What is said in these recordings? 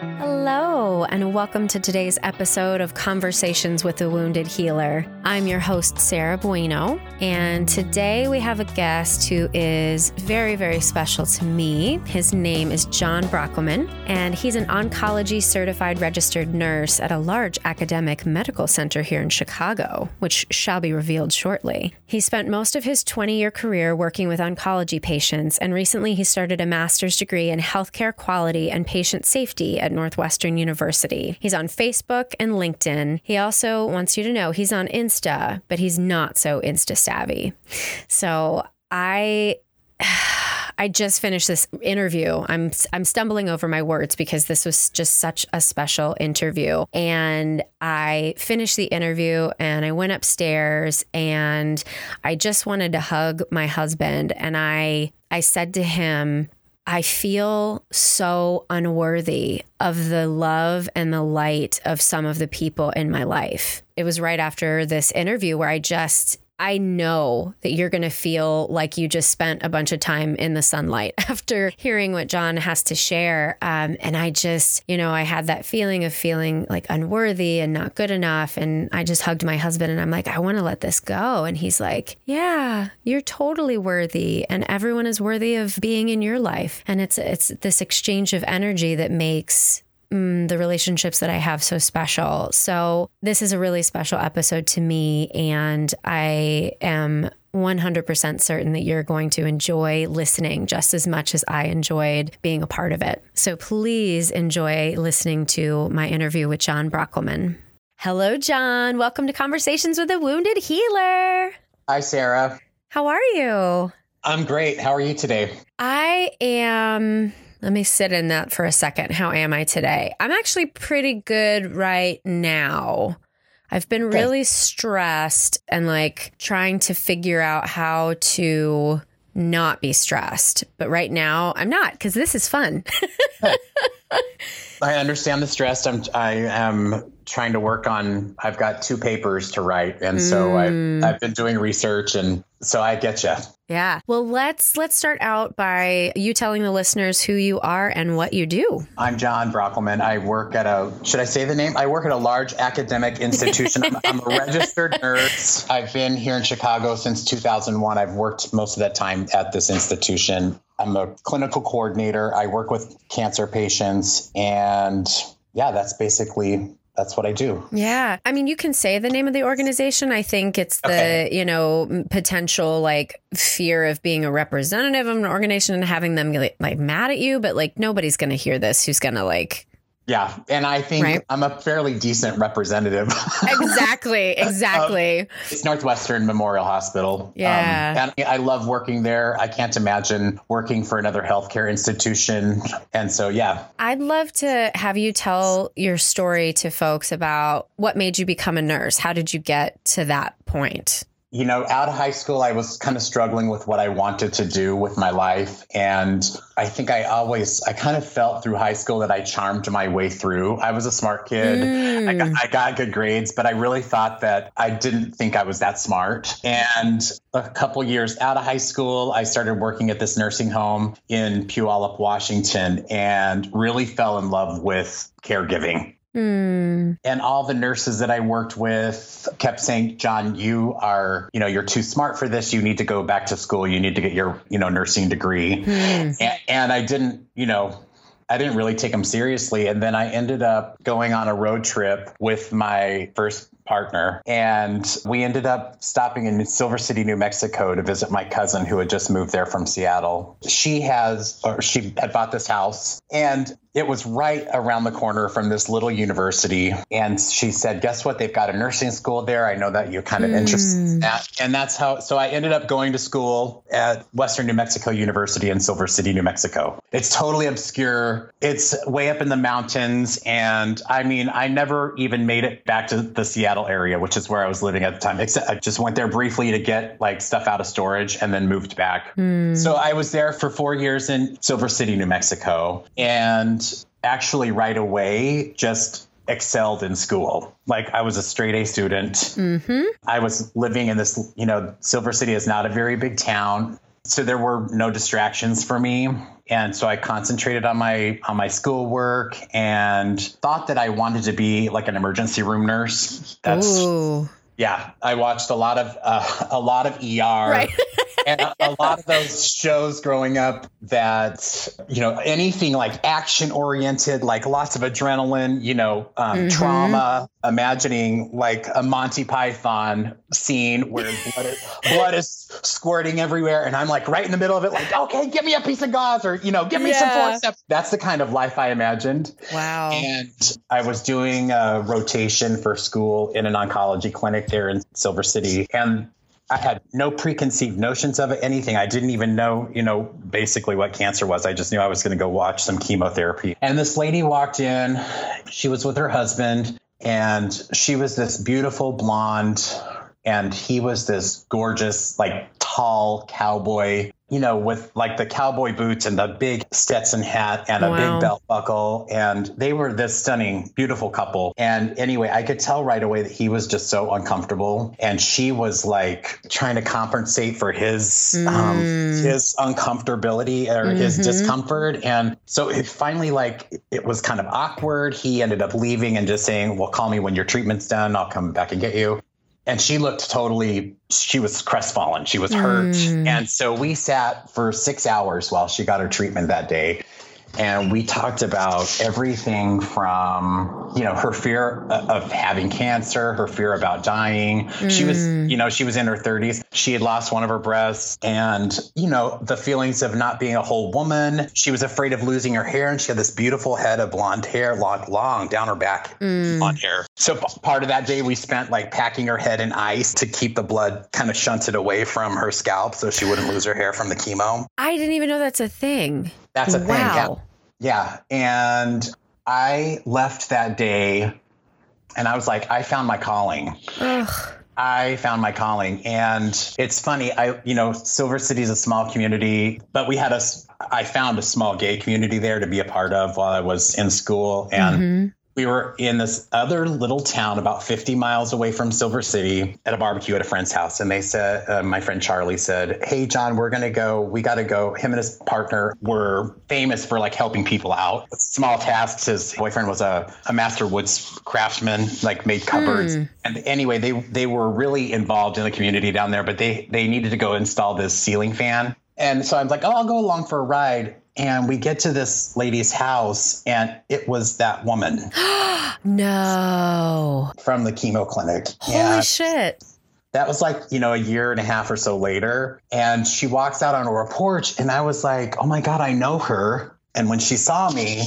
Hello, and welcome to today's episode of Conversations with a Wounded Healer. I'm your host, Sarah Bueno, and today we have a guest who is very, very special to me. His name is John Brockelman, and he's an oncology certified registered nurse at a large academic medical center here in Chicago, which shall be revealed shortly. He spent most of his 20 year career working with oncology patients, and recently he started a master's degree in healthcare quality and patient safety at Northwestern University. He's on Facebook and LinkedIn. He also wants you to know he's on Insta, but he's not so Insta savvy. So I. I just finished this interview. I'm I'm stumbling over my words because this was just such a special interview. And I finished the interview and I went upstairs and I just wanted to hug my husband and I I said to him, I feel so unworthy of the love and the light of some of the people in my life. It was right after this interview where I just I know that you're going to feel like you just spent a bunch of time in the sunlight after hearing what John has to share. Um, and I just, you know, I had that feeling of feeling like unworthy and not good enough. And I just hugged my husband and I'm like, I want to let this go. And he's like, Yeah, you're totally worthy. And everyone is worthy of being in your life. And it's, it's this exchange of energy that makes mm, the relationships that I have so special. So, this is a really special episode to me, and I am 100% certain that you're going to enjoy listening just as much as I enjoyed being a part of it. So, please enjoy listening to my interview with John Brockelman. Hello, John. Welcome to Conversations with a Wounded Healer. Hi, Sarah. How are you? I'm great. How are you today? I am let me sit in that for a second. How am I today? I'm actually pretty good right now. I've been okay. really stressed and like trying to figure out how to not be stressed. But right now, I'm not because this is fun. I understand the stress. I'm I am trying to work on. I've got two papers to write, and so mm. I've I've been doing research, and so I get you. Yeah. Well, let's let's start out by you telling the listeners who you are and what you do. I'm John Brockelman. I work at a should I say the name? I work at a large academic institution. I'm, I'm, a registered nurse. I've been here in Chicago since 2001. I've worked most of that time at this institution. I'm a clinical coordinator. I work with cancer patients and yeah, that's basically that's what I do. Yeah. I mean, you can say the name of the organization. I think it's the, okay. you know, potential like fear of being a representative of an organization and having them like mad at you, but like nobody's going to hear this who's going to like yeah, and I think right? I'm a fairly decent representative. exactly, exactly. it's Northwestern Memorial Hospital. Yeah, um, and I love working there. I can't imagine working for another healthcare institution. And so, yeah, I'd love to have you tell your story to folks about what made you become a nurse. How did you get to that point? You know, out of high school, I was kind of struggling with what I wanted to do with my life. And I think I always, I kind of felt through high school that I charmed my way through. I was a smart kid. Mm. I, got, I got good grades, but I really thought that I didn't think I was that smart. And a couple years out of high school, I started working at this nursing home in Puyallup, Washington, and really fell in love with caregiving. Mm. And all the nurses that I worked with kept saying, John, you are, you know, you're too smart for this. You need to go back to school. You need to get your, you know, nursing degree. Mm. And, and I didn't, you know, I didn't really take them seriously. And then I ended up going on a road trip with my first partner. And we ended up stopping in Silver City, New Mexico to visit my cousin who had just moved there from Seattle. She has, or she had bought this house and it was right around the corner from this little university. And she said, Guess what? They've got a nursing school there. I know that you're kind of mm. interested in that. And that's how, so I ended up going to school at Western New Mexico University in Silver City, New Mexico. It's totally obscure, it's way up in the mountains. And I mean, I never even made it back to the Seattle area, which is where I was living at the time. Except I just went there briefly to get like stuff out of storage and then moved back. Mm. So I was there for four years in Silver City, New Mexico. And actually right away just excelled in school. Like I was a straight A student. Mm-hmm. I was living in this, you know, Silver City is not a very big town. So there were no distractions for me. And so I concentrated on my on my schoolwork and thought that I wanted to be like an emergency room nurse. That's Ooh. yeah. I watched a lot of uh, a lot of ER. Right. and a, a lot of those shows growing up that you know anything like action oriented like lots of adrenaline you know um, Mhm. trauma imagining like a monty python scene where blood is, blood is squirting everywhere and i'm like right in the middle of it like okay give me a piece of gauze or you know give me some Yeah. forceps that's the kind of life i imagined Wow. and I was doing a rotation for school in an oncology clinic there in Silver City. And I had no preconceived notions of it, anything. I didn't even know, you know, basically what cancer was. I just knew I was going to go watch some chemotherapy. And this lady walked in. She was with her husband, and she was this beautiful blonde, and he was this gorgeous, like tall cowboy. You know, with like the cowboy boots and the big Stetson hat and a Wow. big belt buckle. And they were this stunning, beautiful couple. And anyway, I could tell right away that he was just so uncomfortable. And she was like trying to compensate for his um, Mm. his uncomfortability or his Mhm. discomfort. And so it finally like it was kind of awkward. He ended up leaving and just saying, Well, call me when your treatment's done, I'll come back and get you. And she looked totally, she was crestfallen. She was hurt. Mm. And so we sat for six hours while she got her treatment that day. And we talked about everything from, you know, her fear of having cancer, her fear about dying. She was, Mm. you know, she was in her 30s. She had lost one of her breasts and, you know, the feelings of not being a whole woman. She was afraid of losing her hair and she had this beautiful head of blonde hair, long, long down her back Mm. on hair. So part of that day we spent like packing her head in ice to keep the blood kind of shunted away from her scalp so she wouldn't lose her hair from the chemo. I didn't even know that's a thing. That's a thing. Yeah. Yeah. And I left that day and I was like, I found my calling. Ugh. I found my calling. And it's funny, I you know, Silver City is a small community, but we had a, I found a small gay community there to be a part of while I was in school. And Mhm. We were in this other little town about 50 miles away from Silver City at a barbecue at a friend's house. And they said, uh, my friend Charlie said, Hey, John, we're going to go. We got to go. Him and his partner were famous for like helping people out. Small tasks. His boyfriend was a, a master woods craftsman, like made cupboards. Hmm. And anyway, they, they were really involved in the community down there, but they, they needed to go install this ceiling fan. And so I'm like, oh, I'll go along for a ride. And we get to this lady's house, and it was that woman No. from the chemo clinic. Holy and shit. that was like, you know, a year and a half or so later. And she walks out on her porch, and I was like, oh my God, I know her. And when she saw me,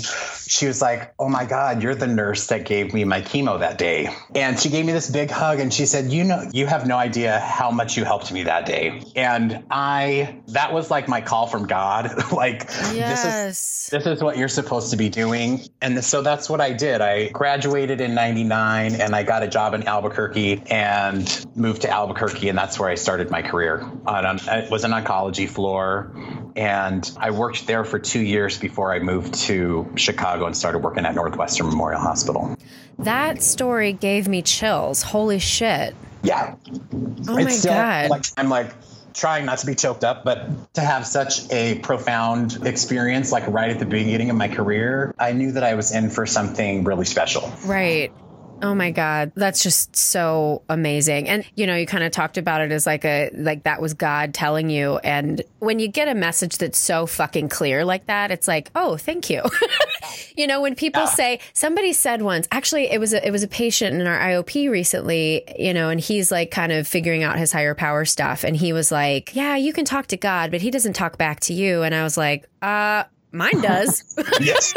she was like, Oh my God, you're the nurse that gave me my chemo that day. And she gave me this big hug and she said, You know, you have no idea how much you helped me that day. And I, that was like my call from God. like, this is this is what you're supposed to be doing. And so that's what I did. I graduated in 99 and I got a job in Albuquerque and moved to Albuquerque. And that's where I started my career. On, on, it was an oncology floor. And I worked there for two years before I moved to Chicago and started working at Northwestern Memorial Hospital. That story gave me chills. Holy shit. Yeah. Oh my God. Like, I'm like, trying not to be choked up, but to have such a profound experience, like right at the beginning of my career, I knew that I was in for something really special. Right. Oh my God. That's just so amazing. And, you know, you kind of talked about it as like a, like that was God telling you. And when you get a message that's so fucking clear like that, it's like, oh, thank you. you know, when people Yeah. say, somebody said once, actually, it was a, it was a patient in our IOP recently, you know, and he's like kind of figuring out his higher power stuff. And he was like, yeah, you can talk to God, but he doesn't talk back to you. And I was like, uh, mine does. Yes.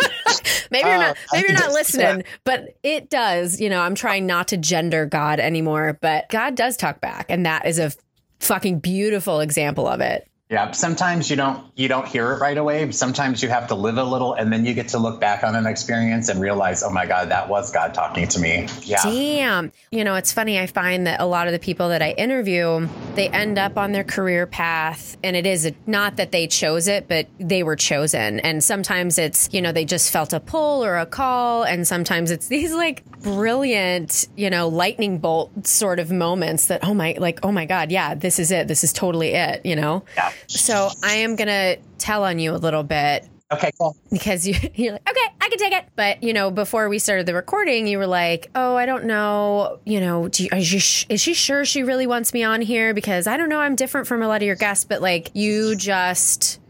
maybe you're Uh, not maybe you're not listening yeah. but it does you know i'm trying not to gender god anymore but god does talk back and that is a fucking beautiful example of it Yeah, sometimes you don't you don't hear it right away. Sometimes you have to live a little and then you get to look back on an experience and realize, "Oh my god, that was God talking to me." Yeah. Damn. You know, it's funny. I find that a lot of the people that I interview, they end up on their career path. And it is not that they chose it, but they were chosen. And sometimes it's, you know, they just felt a pull or a call. And sometimes it's these like brilliant, you know, lightning bolt sort of moments that, oh my, like, oh my God, yeah, this is it. This is totally it, you know? Yeah. So I am going to tell on you a little bit. Okay, cool. Because you, you're like, okay, I can take it. But, you know, before we started the recording, you were like, oh, I don't know, you know, do you, is, she, is she sure she really wants me on here? Because I don't know, I'm different from a lot of your guests, but like you just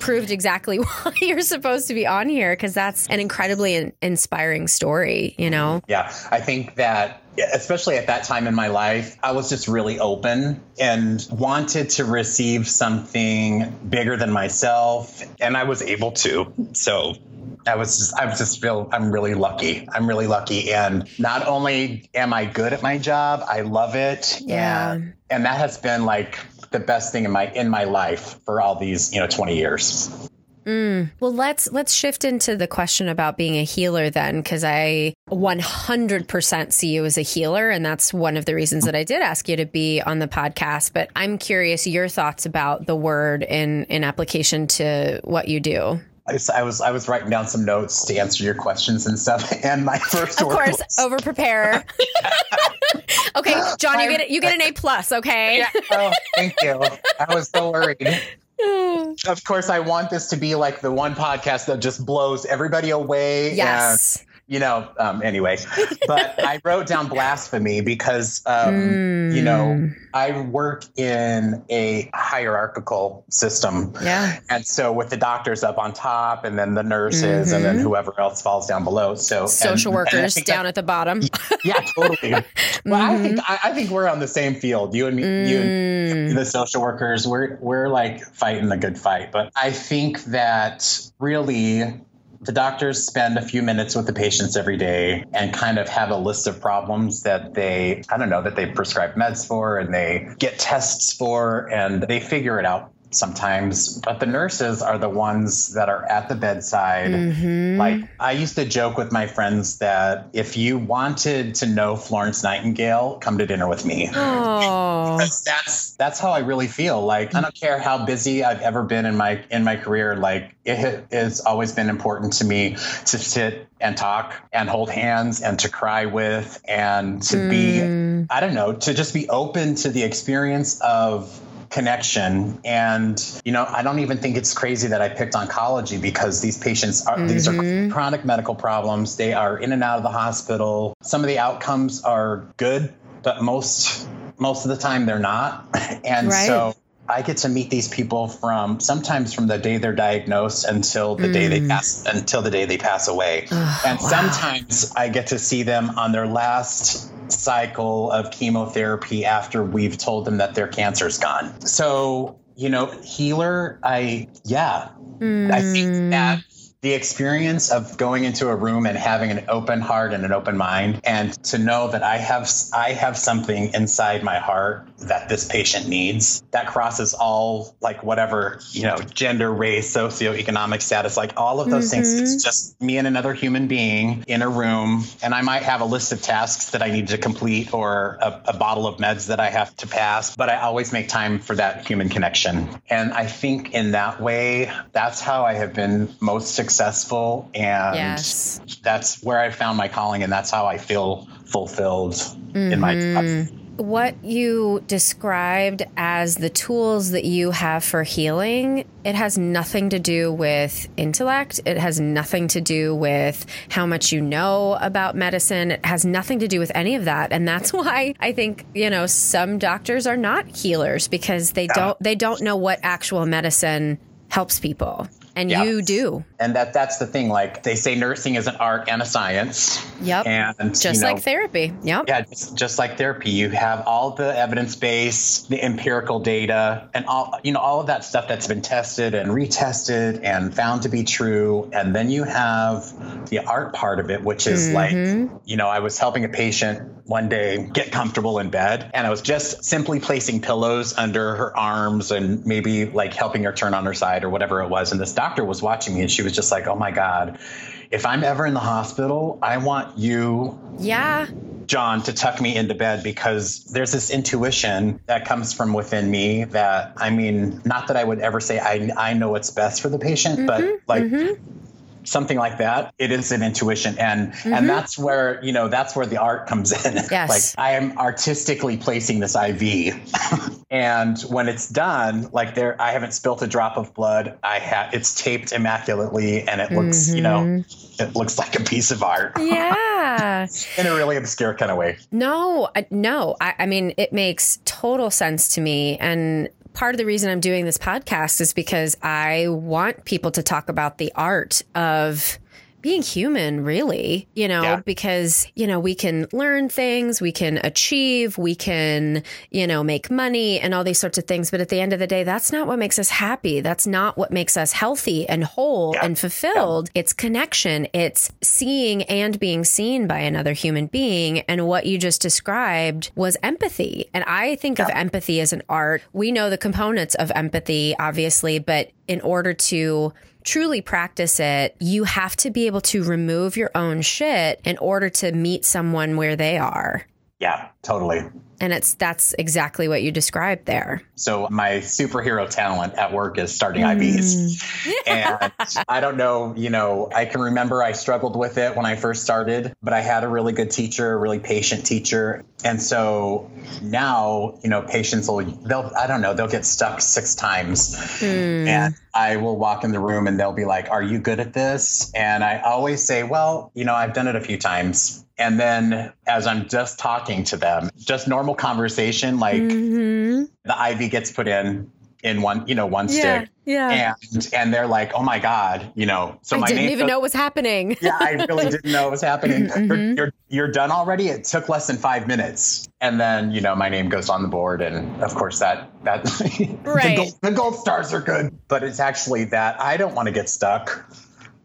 proved exactly why you're supposed to be on here because that's an incredibly in- inspiring story, you know? Yeah, I think that especially at that time in my life, I was just really open and wanted to receive something bigger than myself. And I was able to. So I was just, I just feel I'm really lucky. I'm really lucky. And not only am I good at my job, I love it. Yeah. And, and that has been like the best thing in my in my life for all these, you know, 20 years. Mm. Well, let's let's shift into the question about being a healer then, because I 100% see you as a healer, and that's one of the reasons that I did ask you to be on the podcast. But I'm curious your thoughts about the word in in application to what you do. I was I was writing down some notes to answer your questions and stuff. And my first, of course, over prepare. okay, John, you get you get an A plus. Okay. Yeah. Oh, thank you. I was so worried. Of course, I want this to be like the one podcast that just blows everybody away. Yes you know, um, anyway, but I wrote down blasphemy because, um, mm. you know, hmm. I work in a hierarchical system. Yeah. And so with the doctors up on top and then the nurses mm-hmm. and then mm-hmm. whoever else falls down below. So social and, workers and down that, at the bottom. yeah, totally. well, mm-hmm. I think, I, I, think we're on the same field. You and me, mm. you and mm. the social workers, we're, we're like fighting the good fight. But I think that really the doctors spend a few minutes with the patients every day and kind of have a list of problems that they, I don't know, that they prescribe meds for and they get tests for and they figure it out sometimes, but the nurses are the ones that are at the bedside. Mm-hmm. Like I used to joke with my friends that if you wanted to know Florence Nightingale, come to dinner with me. because that's that's how I really feel. Like I don't care how busy I've ever been in my in my career. Like it has always been important to me to sit and talk and hold hands and to cry with and to mm. be I don't know to just be open to the experience of connection. And, you know, I don't even think it's crazy that I picked oncology because these patients are, mm-hmm. these are mm-hmm. chronic medical problems. They are in and out of the hospital. Some of the outcomes are good, but most, most of the time they're not. And right. so I get to meet these people from sometimes from the day they're diagnosed until the mm. day they mm. pass until the day they pass away. Oh, and wow. sometimes I get to see them on their last cycle of chemotherapy after we've told them that their cancer's gone. So, you know, healer, I, yeah, mm. I think that the experience of going into a room and having an open heart and an open mind and to know that I have I have something inside my heart that this patient needs that crosses all like whatever you know gender race socioeconomic status like all of those mm-hmm. things it's just me and another human being in a room and I might have a list of tasks that I need to complete or a, a bottle of meds that I have to pass but I always make time for that human connection and I think in that way that's how I have been most successful successful and yes. that's where I found my calling and that's how I feel fulfilled mm-hmm. in my job. Mm-hmm. What you described as the tools that you have for healing, it has nothing to do with intellect. It has nothing to do with how much you know about medicine. It has nothing to do with any of that. And that's why I think, you know, some doctors are not healers because they don't they don't know what actual medicine helps people and yeah. you do. And that that's the thing like they say nursing is an art and a science. Yep. And just you know, like therapy. Yep. Yeah just, just like therapy you have all the evidence base the empirical data and all you know all of that stuff that's been tested and retested and found to be true. And then you have the art part of it which is mm-hmm. like you know i was helping a patient one day get comfortable in bed and i was just simply placing pillows under her arms and maybe like helping her turn on her side or whatever it was and this doctor was watching me and she was just like oh my god if i'm ever in the hospital i want you yeah. John to tuck me into bed because there's this intuition that comes from within me that I mean, not that I would ever say I I know what's best for the patient, mm-hmm, but like mm-hmm something like that, it is an intuition. And mm-hmm. and that's where, you know, that's where the art comes in. Yes. like I am artistically placing this IV. and when it's done, like there I haven't spilt a drop of blood. I have it's taped immaculately and it looks, mm-hmm. you know, mm-hmm. it looks like a piece of art. Yeah. in a really obscure kind of way. No, no. I, I mean, it makes total sense to me. And part of the reason I'm doing this podcast is because I want people to talk about the art of being human, really, you know, yeah. because, you know, we can learn things, we can achieve, we can, you know, make money and all these sorts of things. But at the end of the day, that's not what makes us happy. That's not what makes us healthy and whole yeah. and fulfilled. Yeah. It's connection, it's seeing and being seen by another human being. And what you just described was empathy. And I think of empathy as an art. We know the components of empathy, obviously, but in order to truly practice it, you have to be able to remove your own shit in order to meet someone where they are. Yeah, totally. And it's that's exactly what you described there. So my superhero talent at work is starting mm. IVs. and I don't know, you know, I can remember I struggled with it when I first started, but I had a really good teacher, a really patient teacher. And so now, you know, patients will they'll I don't know, they'll get stuck six times. Mm. And I will walk in the room and they'll be like, "Are you good at this?" And I always say, "Well, you know, I've done it a few times." And then as I'm just talking to them, just normal conversation, like mm-hmm. the IV gets put in in one, you know, one yeah, stick. Yeah. And and they're like, oh my God, you know, so I my didn't even goes, know what was happening. yeah, I really didn't know what was happening. Mm-hmm. You're, you're, you're done already. It took less than five minutes. And then, you know, my name goes on the board. And of course that that right. the, gold, the gold stars are good. But it's actually that I don't want to get stuck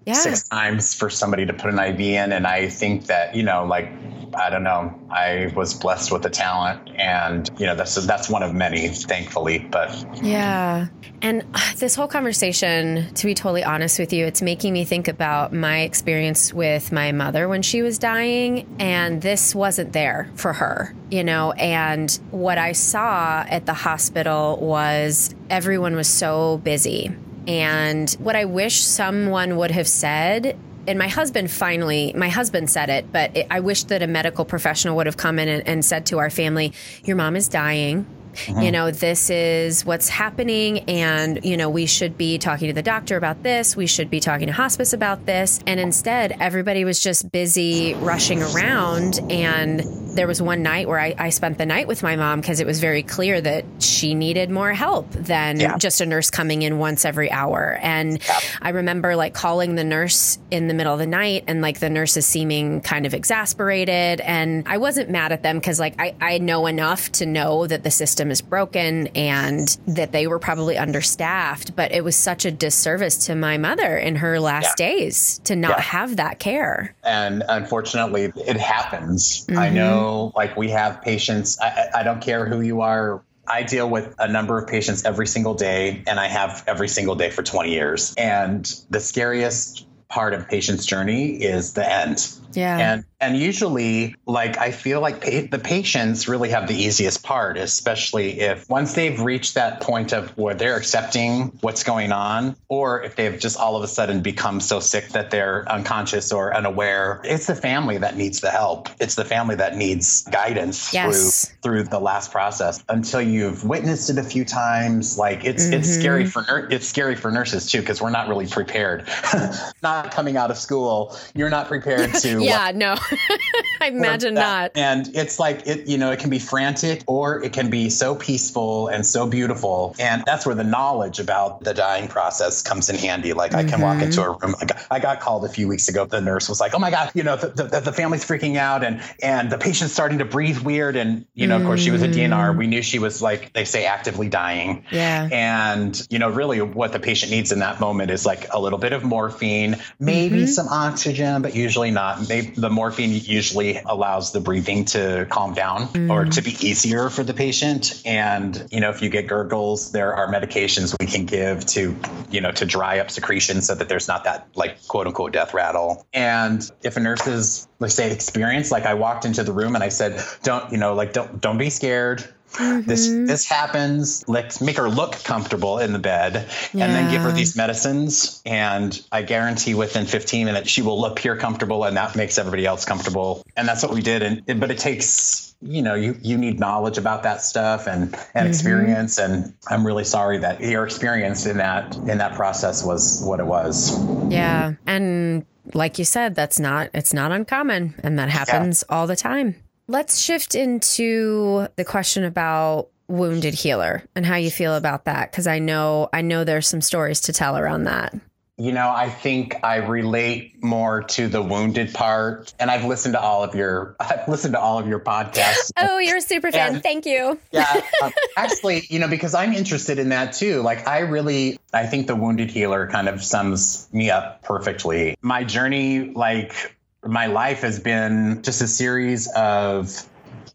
yeah. six times for somebody to put an IV in. And I think that, you know, like, I don't know, I was blessed with the talent and, you know, that's, that's one of many, thankfully, but. Yeah. And this whole conversation, to be totally honest with you, it's making me think about my experience with my mother when she was dying. And this wasn't there for her, you know, and what I saw at the hospital was everyone was so busy and what I wish someone would have said and my husband finally my husband said it but it, i wish that a medical professional would have come in and, and said to our family your mom is dying Mm-hmm. You know, this is what's happening, and, you know, we should be talking to the doctor about this. We should be talking to hospice about this. And instead, everybody was just busy rushing around. And there was one night where I, I spent the night with my mom because it was very clear that she needed more help than yeah. just a nurse coming in once every hour. And yeah. I remember like calling the nurse in the middle of the night, and like the nurse is seeming kind of exasperated. And I wasn't mad at them because, like, I, I know enough to know that the system system is broken and that they were probably understaffed. But it was such a disservice to my mother in her last yeah. days to not yeah. have that care. And unfortunately, it happens. Mm-hmm. I know, like, we have patients, I, I don't care who you are, I deal with a number of patients every single day, and I have every single day for 20 years. And the scariest part of patient's journey is the end. Yeah. And and usually, like, I feel like pa- the patients really have the easiest part, especially if once they've reached that point of where they're accepting what's going on, or if they've just all of a sudden become so sick that they're unconscious or unaware. It's the family that needs the help. It's the family that needs guidance yes. through through the last process. Until you've witnessed it a few times, like it's mm-hmm. it's scary for it's scary for nurses too because we're not really prepared. not coming out of school, you're not prepared to. Yeah, no. I imagine not. And it's like it, you know, it can be frantic or it can be so peaceful and so beautiful. And that's where the knowledge about the dying process comes in handy. Like mm-hmm. I can walk into a room. Like I got called a few weeks ago. The nurse was like, "Oh my god, you know, the, the, the family's freaking out and and the patient's starting to breathe weird." And you know, mm-hmm. of course, she was a DNR. We knew she was like they say actively dying. Yeah. And you know, really, what the patient needs in that moment is like a little bit of morphine, maybe mm-hmm. some oxygen, but usually not. Maybe the morphine usually allows the breathing to calm down mm. or to be easier for the patient. And, you know, if you get gurgles, there are medications we can give to, you know, to dry up secretion so that there's not that like quote unquote death rattle. And if a nurse is, let's say, experienced, like I walked into the room and I said, don't, you know, like don't, don't be scared Mm-hmm. This this happens. Let's make her look comfortable in the bed, yeah. and then give her these medicines. And I guarantee within 15 minutes she will appear comfortable, and that makes everybody else comfortable. And that's what we did. And but it takes you know you you need knowledge about that stuff and and mm-hmm. experience and i'm really sorry that your experience in that in that process was what it was yeah and like you said that's not it's not uncommon and that happens yeah. all the time let's shift into the question about wounded healer and how you feel about that because i know i know there's some stories to tell around that you know, I think I relate more to the wounded part. And I've listened to all of your I've listened to all of your podcasts. Oh, you're a super fan. And, Thank you. yeah. Um, actually, you know, because I'm interested in that too. Like I really I think the wounded healer kind of sums me up perfectly. My journey, like my life has been just a series of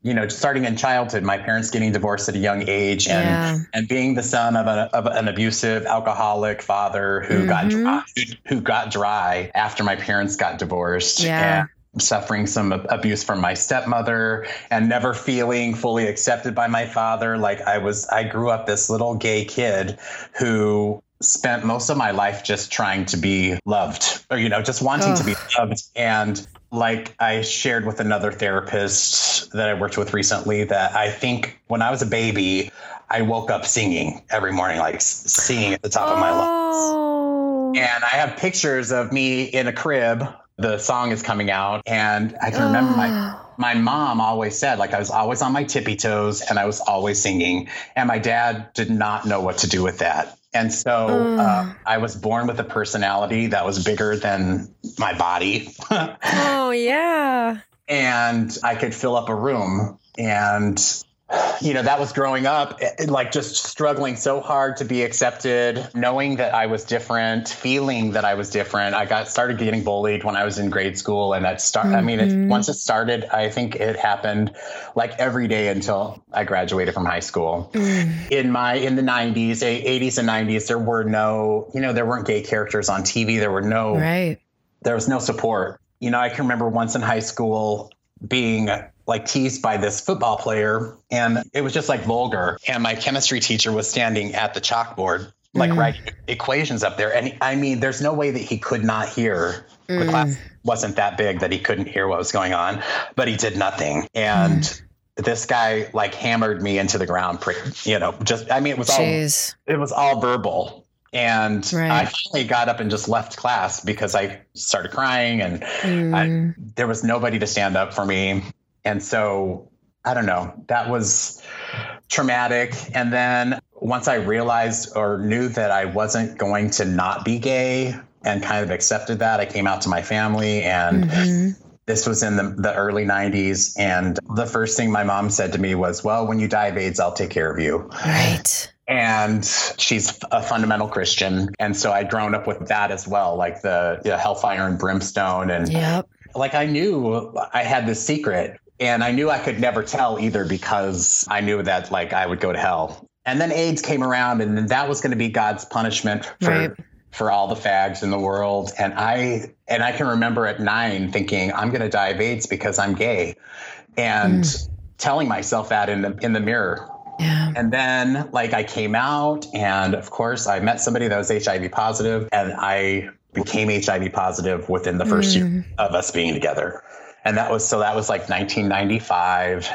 you know, starting in childhood, my parents getting divorced at a young age, and yeah. and being the son of, a, of an abusive alcoholic father who mm-hmm. got dry, who, got dry after my parents got divorced. Yeah. And suffering some abuse from my stepmother and never feeling fully accepted by my father like i was i grew up this little gay kid who spent most of my life just trying to be loved or you know just wanting Ugh. to be loved and like I shared with another therapist that I worked with recently that I think when I was a baby, I woke up singing every morning, like singing at the top oh. of my lungs. Oh. And I have pictures of me in a crib. The song is coming out, and I can remember my my mom always said, like I was always on my tippy toes, and I was always singing. And my dad did not know what to do with that. And so mm. uh, I was born with a personality that was bigger than my body. oh, yeah. And I could fill up a room. And you know, that was growing up, eh, like just struggling so hard to be accepted, knowing that I was different, feeling that I was different. I got started getting bullied when I was in grade school, and that start. Mm-hmm. I mean, it, mm-hmm. once it started, I think it happened like every day until I graduated from high school. Mm. In my in the '90s, '80s and '90s, there were no, you know, there weren't gay characters on TV. There were no, right. There was no support. You know, I can remember once in high school being like teased by this football player and it was just like vulgar and my chemistry teacher was standing at the chalkboard like mm. writing equations up there and i mean there's no way that he could not hear mm. the class wasn't that big that he couldn't hear what was going on but he did nothing and mm. this guy like hammered me into the ground you know just i mean it was Jeez. all it was all verbal and right. I finally got up and just left class because I started crying and mm. I, there was nobody to stand up for me. And so I don't know, that was traumatic. And then once I realized or knew that I wasn't going to not be gay and kind of accepted that, I came out to my family and mm-hmm. This was in the, the early 90s. And the first thing my mom said to me was, Well, when you die of AIDS, I'll take care of you. Right and she's a fundamental Christian. And so I'd grown up with that as well, like the hellfire and brimstone. And yep. like I knew I had this secret and I knew I could never tell either because I knew that like I would go to hell. And then AIDS came around and that was going to be God's punishment for right. for all the fags in the world. And I and I can remember at 9 thinking I'm going to die of AIDS because I'm gay. And mm. telling myself that in the in the mirror. Yeah. And then like I came out and of course I met somebody that was HIV positive and I became HIV positive within the first mm. year of us being together and that was so that was like 1995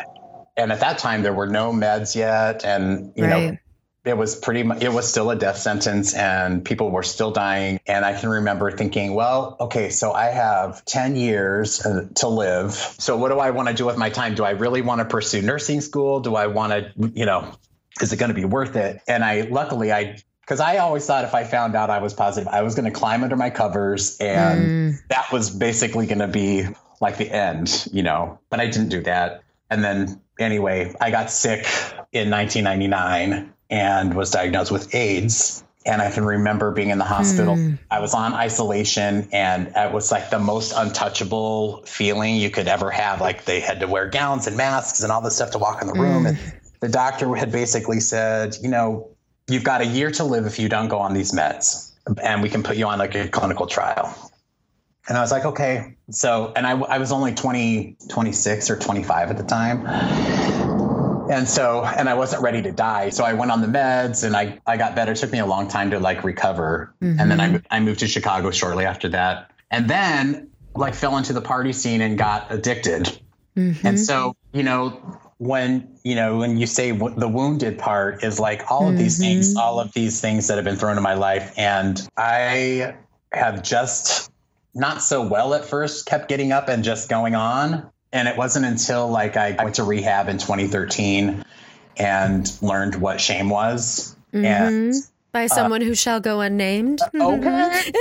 and at that time there were no meds yet. And you right. know it was pretty much it was still a death sentence and people were still dying. And i can remember thinking well okay so i have 10 years uh, to live. So what do i want to do with my time? Do i really want to pursue nursing school? Do i want to you know is it going to be worth it? And i luckily i because I always thought if I found out I was positive, I was going to climb under my covers, and mm. that was basically going to be like the end, you know, but I didn't do that. And then anyway, I got sick in 1999 and was diagnosed with AIDS. And I can remember being in the hospital. Mm. I was on isolation and it was like the most untouchable feeling you could ever have. Like they had to wear gowns and masks and all this stuff to walk in the room. Mm. And the doctor had basically said, you know, you've got a year to live if you don't go on these meds and we can put you on like a clinical trial. And I was like, okay. So, and I, I was only 20, 26 or 25 at the time. and so and i wasn't ready to die so i went on the meds and i i got better it took me a long time to like recover mm-hmm. and then I, I moved to chicago shortly after that and then like fell into the party scene and got addicted mm-hmm. and so you know when you know when you say w- the wounded part is like all of these things mm-hmm. all of these things that have been thrown in my life and i have just not so well at first kept getting up and just going on and it wasn't until like I went to rehab in 2013 and learned what shame was. Mm-hmm. And by uh, someone uh, who shall go unnamed. Okay.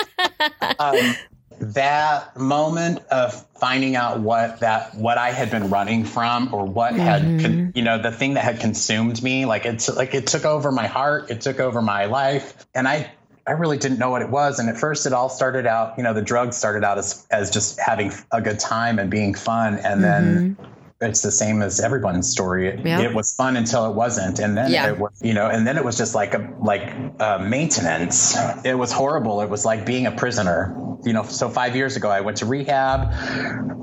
um, that moment of finding out what that what I had been running from or what mm-hmm. had you know the thing that had consumed me like it's like it took over my heart it took over my life and I I really didn't know what it was. And at first, it all started out, you know, the drugs started out as, as just having a good time and being fun. And then mm-hmm. it's the same as everyone's story. It, yeah. it, was fun until it wasn't. And then yeah. it was, you know, and then it was just like a, like a maintenance. It was horrible. It was like being a prisoner, you know. So five years ago, I went to rehab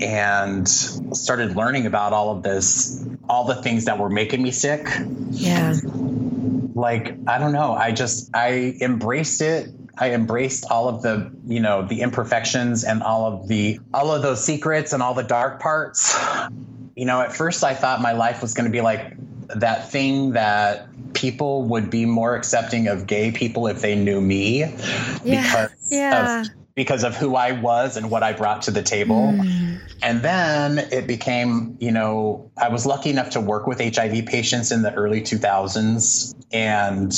and started learning about all of this, all the things that were making me sick. Yeah like I don't know. I just I embraced it. I embraced all of the, you know, the imperfections and all of the all of those secrets and all the dark parts. You know, at first I thought my life was going to be like that thing that people would be more accepting of gay people if they knew me yeah. because yeah. of because of who I was and what I brought to the table. Mm. And then it became, you know, I was lucky enough to work with HIV patients in the early 2000s. And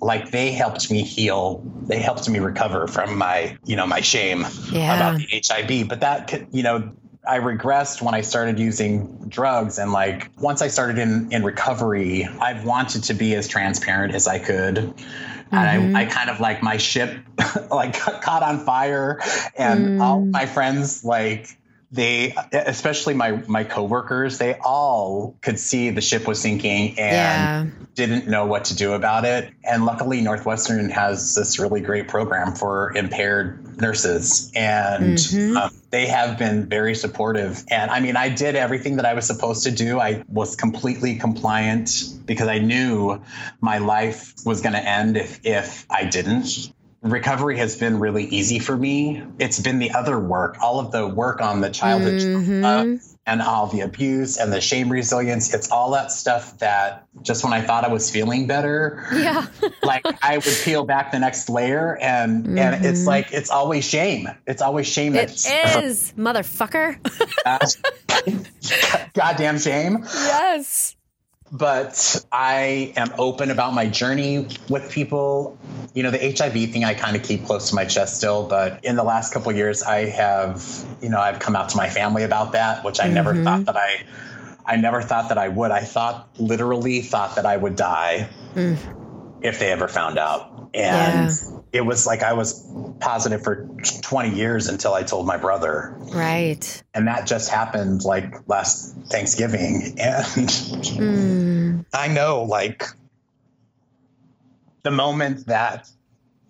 like they helped me heal, they helped me recover from my, you know, my shame yeah. about the HIV. But that, you know, I regressed when I started using drugs. And like once I started in, in recovery, I wanted to be as transparent as I could mm-hmm. I, I kind of like my ship like caught on fire and mm. all my friends like they especially my my coworkers they all could see the ship was sinking and yeah. didn't know what to do about it and luckily northwestern has this really great program for impaired nurses and mm-hmm. um, they have been very supportive and i mean i did everything that i was supposed to do i was completely compliant because i knew my life was going to end if if i didn't recovery has been really easy for me. It's been the other work, all of the work on the childhood mm-hmm. And all the abuse and the shame resilience. It's all that stuff that just when I thought I was feeling better, yeah, like I would peel back the next layer and mm-hmm. and it's mm-hmm. like it's always shame. It's always shame. It is, motherfucker. goddamn shame. Yes but I am open about my journey with people. You know, the HIV thing I kind of keep close to my chest still, but in the last couple years, I have, you know, I've come out to my family about that, which I mm-hmm. never thought that I, I never thought that I would. I thought, literally, thought that I would die mm. If they ever found out, and. Yeah it was like I was positive for 20 years until I told my brother. Right. And that just happened like last Thanksgiving. And mm. I know like the moment that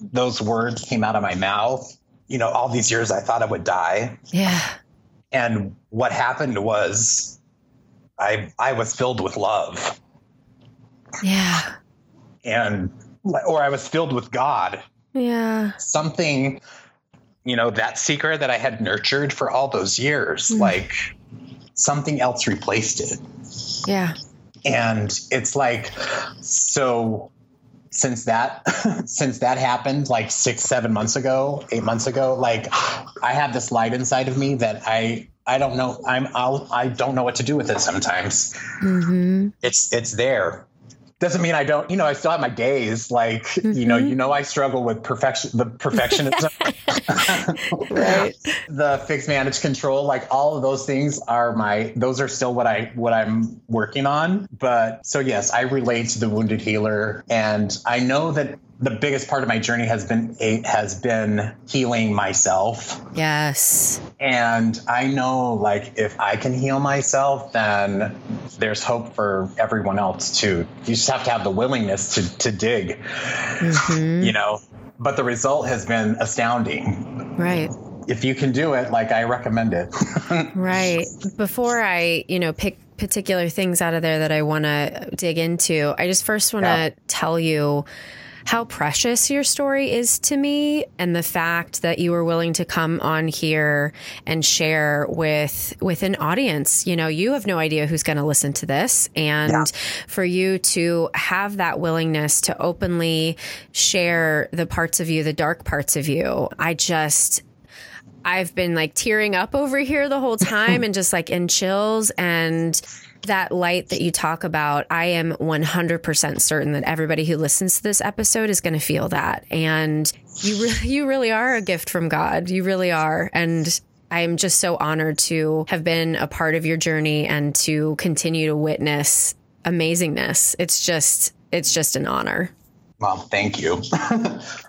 those words came out of my mouth, you know, all these years I thought I would die. Yeah. And what happened was I I was filled with love. Yeah. And or I was filled with God yeah. Something, you know, that secret that I had nurtured for all those years, mm. like something else replaced it. Yeah. And it's like, so since that since that happened like six seven months ago eight months ago like i have this light inside of me that i i don't know i'm I'll, i don't know what to do with it sometimes mm-hmm. it's it's there doesn't mean I don't, you know, I still have my days. Like, mm-hmm. you know, you know, I struggle with perfection, the perfectionism, right? the fixed manage control, like all of those things are my, those are still what I, what I'm working on. But so yes, I relate to the wounded healer and I know that the biggest part of my journey has been has been healing myself. Yes. And I know like if I can heal myself, then there's hope for everyone else too. You just have to have the willingness to to dig. Mm-hmm. You know, but the result has been astounding. Right. If you can do it, like I recommend it. right. Before I, you know, pick particular things out of there that I want to dig into. I just first want to yeah. tell you how precious your story is to me and the fact that you were willing to come on here and share with with an audience you know you have no idea who's going to listen to this and yeah. for you to have that willingness to openly share the parts of you the dark parts of you i just I've been like tearing up over here the whole time and just like in chills and that light that you talk about, I am 100% certain that everybody who listens to this episode is going to feel that. And you re- you really are a gift from God. You really are. And I am just so honored to have been a part of your journey and to continue to witness amazingness. It's just it's just an honor. Well, thank you.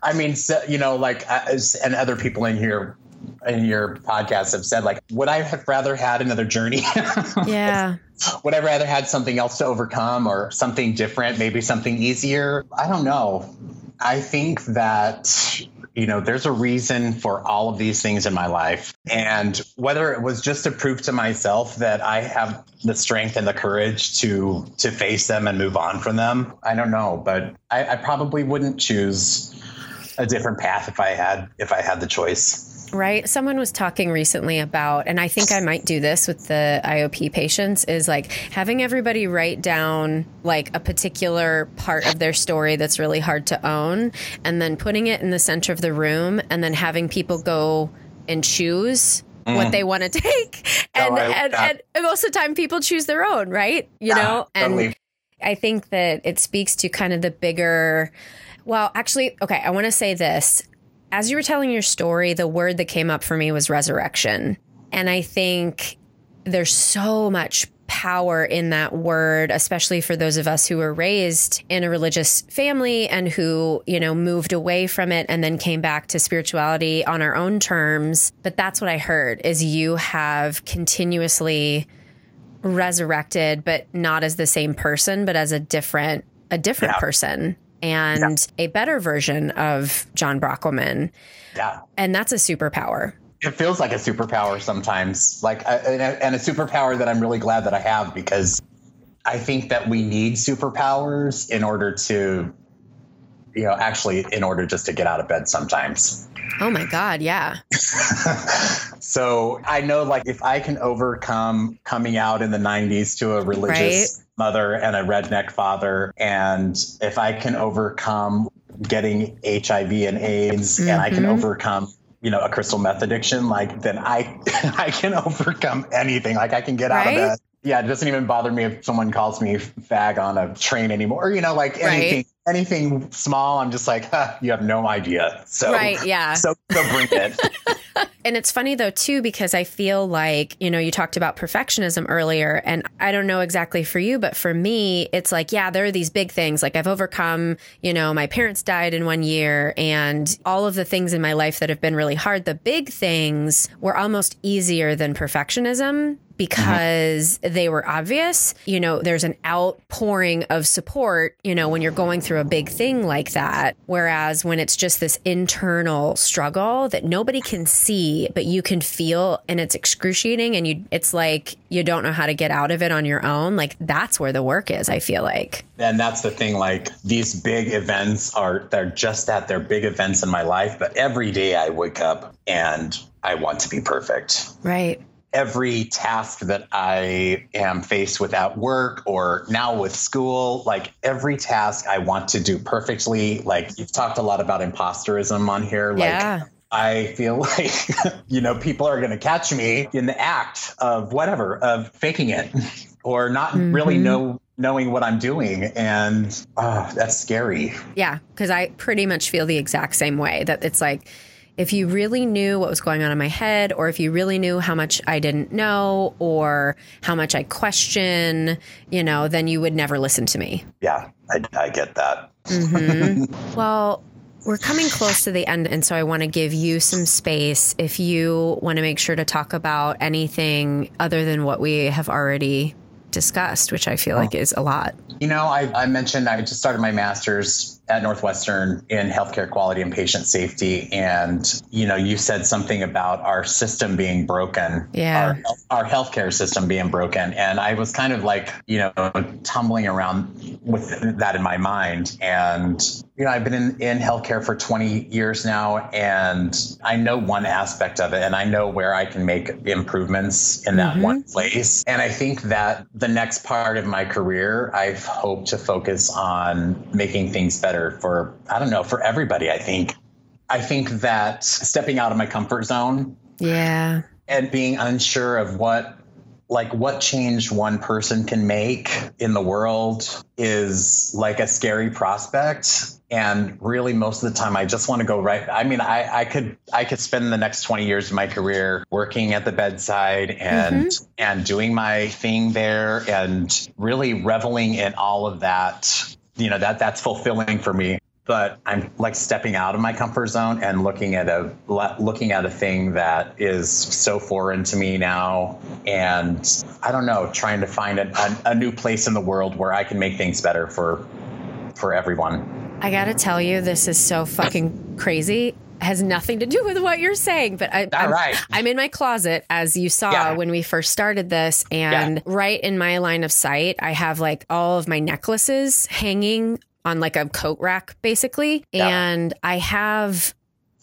I mean, so, you know, like, and other people in here in your podcast have said, like, would I have rather had another journey? yeah. would I rather had something else to overcome or something different, maybe something easier? I don't know. I think that you know there's a reason for all of these things in my life and whether it was just to prove to myself that i have the strength and the courage to to face them and move on from them i don't know but i, I probably wouldn't choose a different path if i had if i had the choice Right. Someone was talking recently about, and I think I might do this with the IOP patients, is like having everybody write down like a particular part of their story that's really hard to own, and then putting it in the center of the room, and then having people go and choose Mm. what they want to take. And, oh, I, and, and, and, most of the time, people choose their own, right? You yeah, know? And totally. I think that it speaks to kind of the bigger. Well, actually, okay, I want to say this as you were telling your story, the word that came up for me was resurrection. And I think there's so much power in that word, especially for those of us who were raised in a religious family and who, you know, moved away from it and then came back to spirituality on our own terms. But that's what I heard is you have continuously resurrected, but not as the same person, but as a different a different yeah. person and yeah. a better version of John Brockelman. Yeah. And that's a superpower. It feels like a superpower sometimes, like, uh, a, and a superpower that I'm really glad that I have because I think that we need superpowers in order to, you know, actually, in order just to get out of bed sometimes. Oh my God, yeah. so I know, like, if I can overcome coming out in the 90s to a religious right? Mother and a redneck father. And if I can overcome getting HIV and AIDS mm-hmm. and I can mm-hmm. overcome you know a crystal meth addiction like then i i can overcome anything like i can get right? out of bed yeah it doesn't even bother me if someone calls me fag on a train anymore you know like anything right anything small, I'm just like, huh, you have no idea. So, right, yeah. So, so bring it. and it's funny though, too, because I feel like, you know, you talked about perfectionism earlier, and I don't know exactly for you, but for me, it's like, yeah, there are these big things. Like I've overcome, you know, my parents died in one year and all of the things in my life that have been really hard. The big things were almost easier than perfectionism because mm-hmm. they were obvious. You know, there's an outpouring of support, you know, when you're going through a big thing like that. Whereas when it's just this internal struggle that nobody can see, but you can feel and it's excruciating and you it's like you don't know how to get out of it on your own. Like that's where the work is, I feel like. And that's the thing, like these big events are they're just that they're big events in my life, but every day I wake up and I want to be perfect. Right every task that I am faced with at work or now with school, like every task I want to do perfectly. Like you've talked a lot about imposterism on here. Like yeah. I feel like, you know, people are going to catch me in the act of whatever, of faking it or not mm-hmm. really know knowing what I'm doing. And uh, that's scary. Yeah. Cause I pretty much feel the exact same way that it's like, if you really knew what was going on in my head, or if you really knew how much I didn't know, or how much I question, you know, then you would never listen to me. Yeah, I, I get that. Mm-hmm. well, we're coming close to the end, and so I want to give you some space if you want to make sure to talk about anything other than what we have already discussed, which I feel oh. like is a lot. You know, I, I mentioned I just started my master's at Northwestern in healthcare quality and patient safety. And, you know, you said something about our system being broken. Yeah. Our, our healthcare system being broken. And I was kind of like, you know, tumbling around with that in my mind. And, you know, I've been in, in healthcare for 20 years now, and I know one aspect of it, and I know where I can make improvements in that mm-hmm. one place. And I think that the next part of my career, I've hoped to focus on making things better for, I don't know, for everybody. I think. I think that stepping out of my comfort zone. Yeah. And being unsure of what like what change one person can make in the world is like a scary prospect and really most of the time i just want to go right i mean i, I could i could spend the next 20 years of my career working at the bedside and mm-hmm. and doing my thing there and really reveling in all of that you know that that's fulfilling for me. But I'm like stepping out of my comfort zone and looking at a looking at a thing that is so foreign to me now, and I don't know, trying to find a, a, a new place in the world where I can make things better for for everyone. I gotta tell you, this is so fucking crazy has nothing to do with what you're saying, but I, am right. I'm in my closet, as you saw yeah. when we first started this, and yeah. right in my line of sight, I have like all of my necklaces hanging on like a coat rack, basically. Yeah. And I have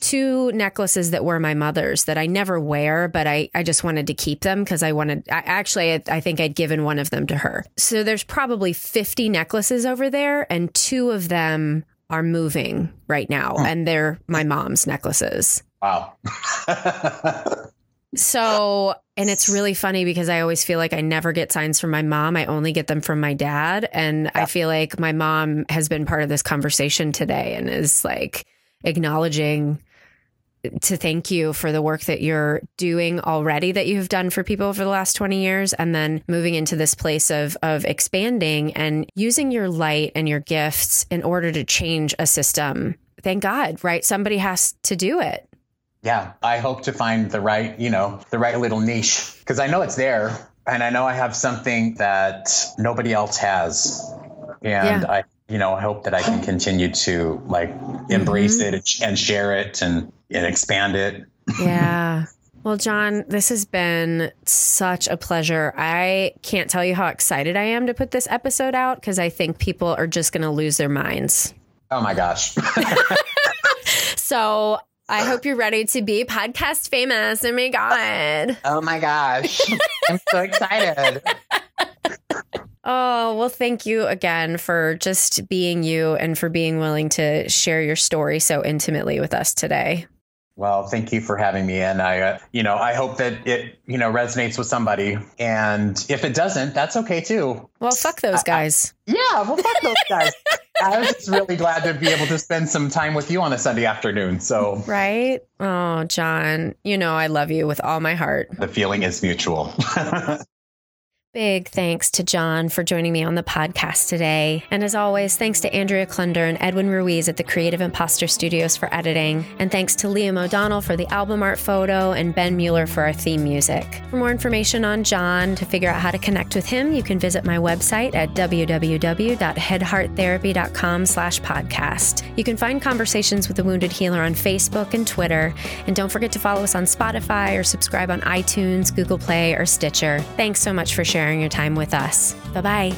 two necklaces that were my mother's that I never wear, but I, I just wanted to keep them because I wanted, I, actually, I, I, think I'd given one of them to her. So there's probably 50 necklaces over there, and two of them are moving right now, hmm. and they're my mom's necklaces. Wow. So, and it's really funny because I always feel like I never get signs from my mom. I only get them from my dad. And yeah. I feel like my mom has been part of this conversation today and is like acknowledging to thank you for the work that you're doing already that you've done for people over the last 20 years and then moving into this place of of expanding and using your light and your gifts in order to change a system. Thank God, right? Somebody has to do it yeah, I hope to find the right, you know, the right little niche because I know it's there and I know I have something that nobody else has. And yeah. I, you know, I hope that I can continue to like embrace mm-hmm. it and share it and, and expand it. Yeah. Well, John, this has been such a pleasure. I can't tell you how excited I am to put this episode out because I think people are just going to lose their minds. Oh my gosh. so I hope you're ready to be podcast famous. Oh my God. Oh my gosh. I'm so excited. Oh, well, thank you again for just being you and for being willing to share your story so intimately with us today. Well, thank you for having me. And I, uh, you know, I hope that it, you know, resonates with somebody. And if it doesn't, that's okay too. Well, fuck those guys. I, I, yeah, well, fuck those guys. I was just really glad to be able to spend some time with you on a Sunday afternoon. So, right? Oh, John, you know, I love you with all my heart. The feeling is mutual. Big thanks to John for joining me on the podcast today. And as always, thanks to Andrea Klunder and Edwin Ruiz at the Creative Imposter Studios for editing. And thanks to Liam O'Donnell for the album art photo and Ben Mueller for our theme music. For more information on John, to figure out how to connect with him, you can visit my website at www.headhearttherapy.com slash podcast. You can find Conversations with the Wounded Healer on Facebook and Twitter. And don't forget to follow us on Spotify or subscribe on iTunes, Google Play, or Stitcher. Thanks so much for sharing sharing your time with us. Bye bye.